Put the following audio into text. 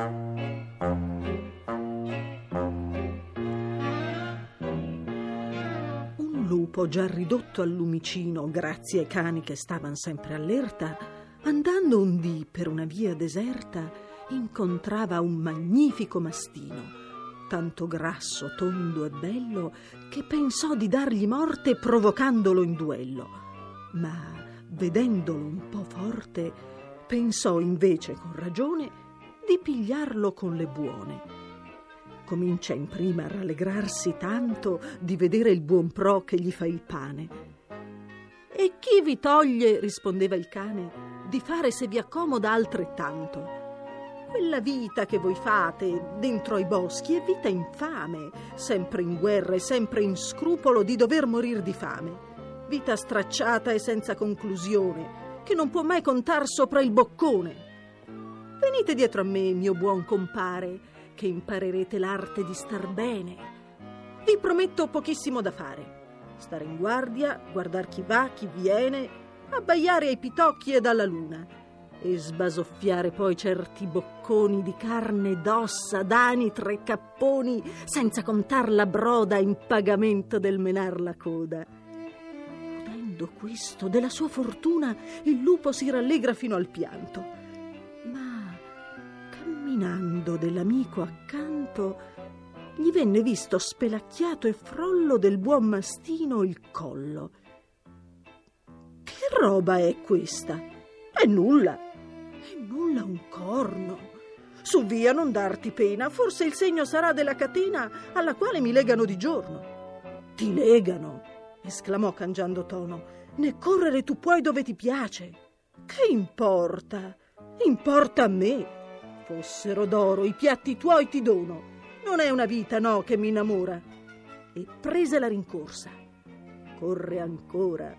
Un lupo già ridotto al lumicino, grazie ai cani che stavano sempre allerta, andando un dì per una via deserta, incontrava un magnifico mastino tanto grasso, tondo e bello, che pensò di dargli morte provocandolo in duello. Ma, vedendolo un po' forte, pensò invece con ragione di pigliarlo con le buone. Comincia in prima a rallegrarsi tanto di vedere il buon pro che gli fa il pane. E chi vi toglie, rispondeva il cane, di fare se vi accomoda altrettanto? Quella vita che voi fate dentro ai boschi è vita infame, sempre in guerra e sempre in scrupolo di dover morire di fame. Vita stracciata e senza conclusione, che non può mai contar sopra il boccone. Venite dietro a me, mio buon compare, che imparerete l'arte di star bene. Vi prometto pochissimo da fare. Stare in guardia, guardar chi va, chi viene, abbaiare ai pitocchi e dalla luna e sbasoffiare poi certi bocconi di carne ed ossa, d'ani tre capponi, senza contar la broda in pagamento del menar la coda. Udendo questo della sua fortuna, il lupo si rallegra fino al pianto. Camminando dell'amico accanto, gli venne visto spelacchiato e frollo del buon mastino il collo. Che roba è questa? È nulla nulla un corno. Su via, non darti pena, forse il segno sarà della catena alla quale mi legano di giorno. Ti legano, esclamò cangiando tono. Ne correre tu puoi dove ti piace. Che importa? Importa a me fossero d'oro i piatti tuoi ti dono. Non è una vita, no, che mi innamora. E prese la rincorsa. Corre ancora.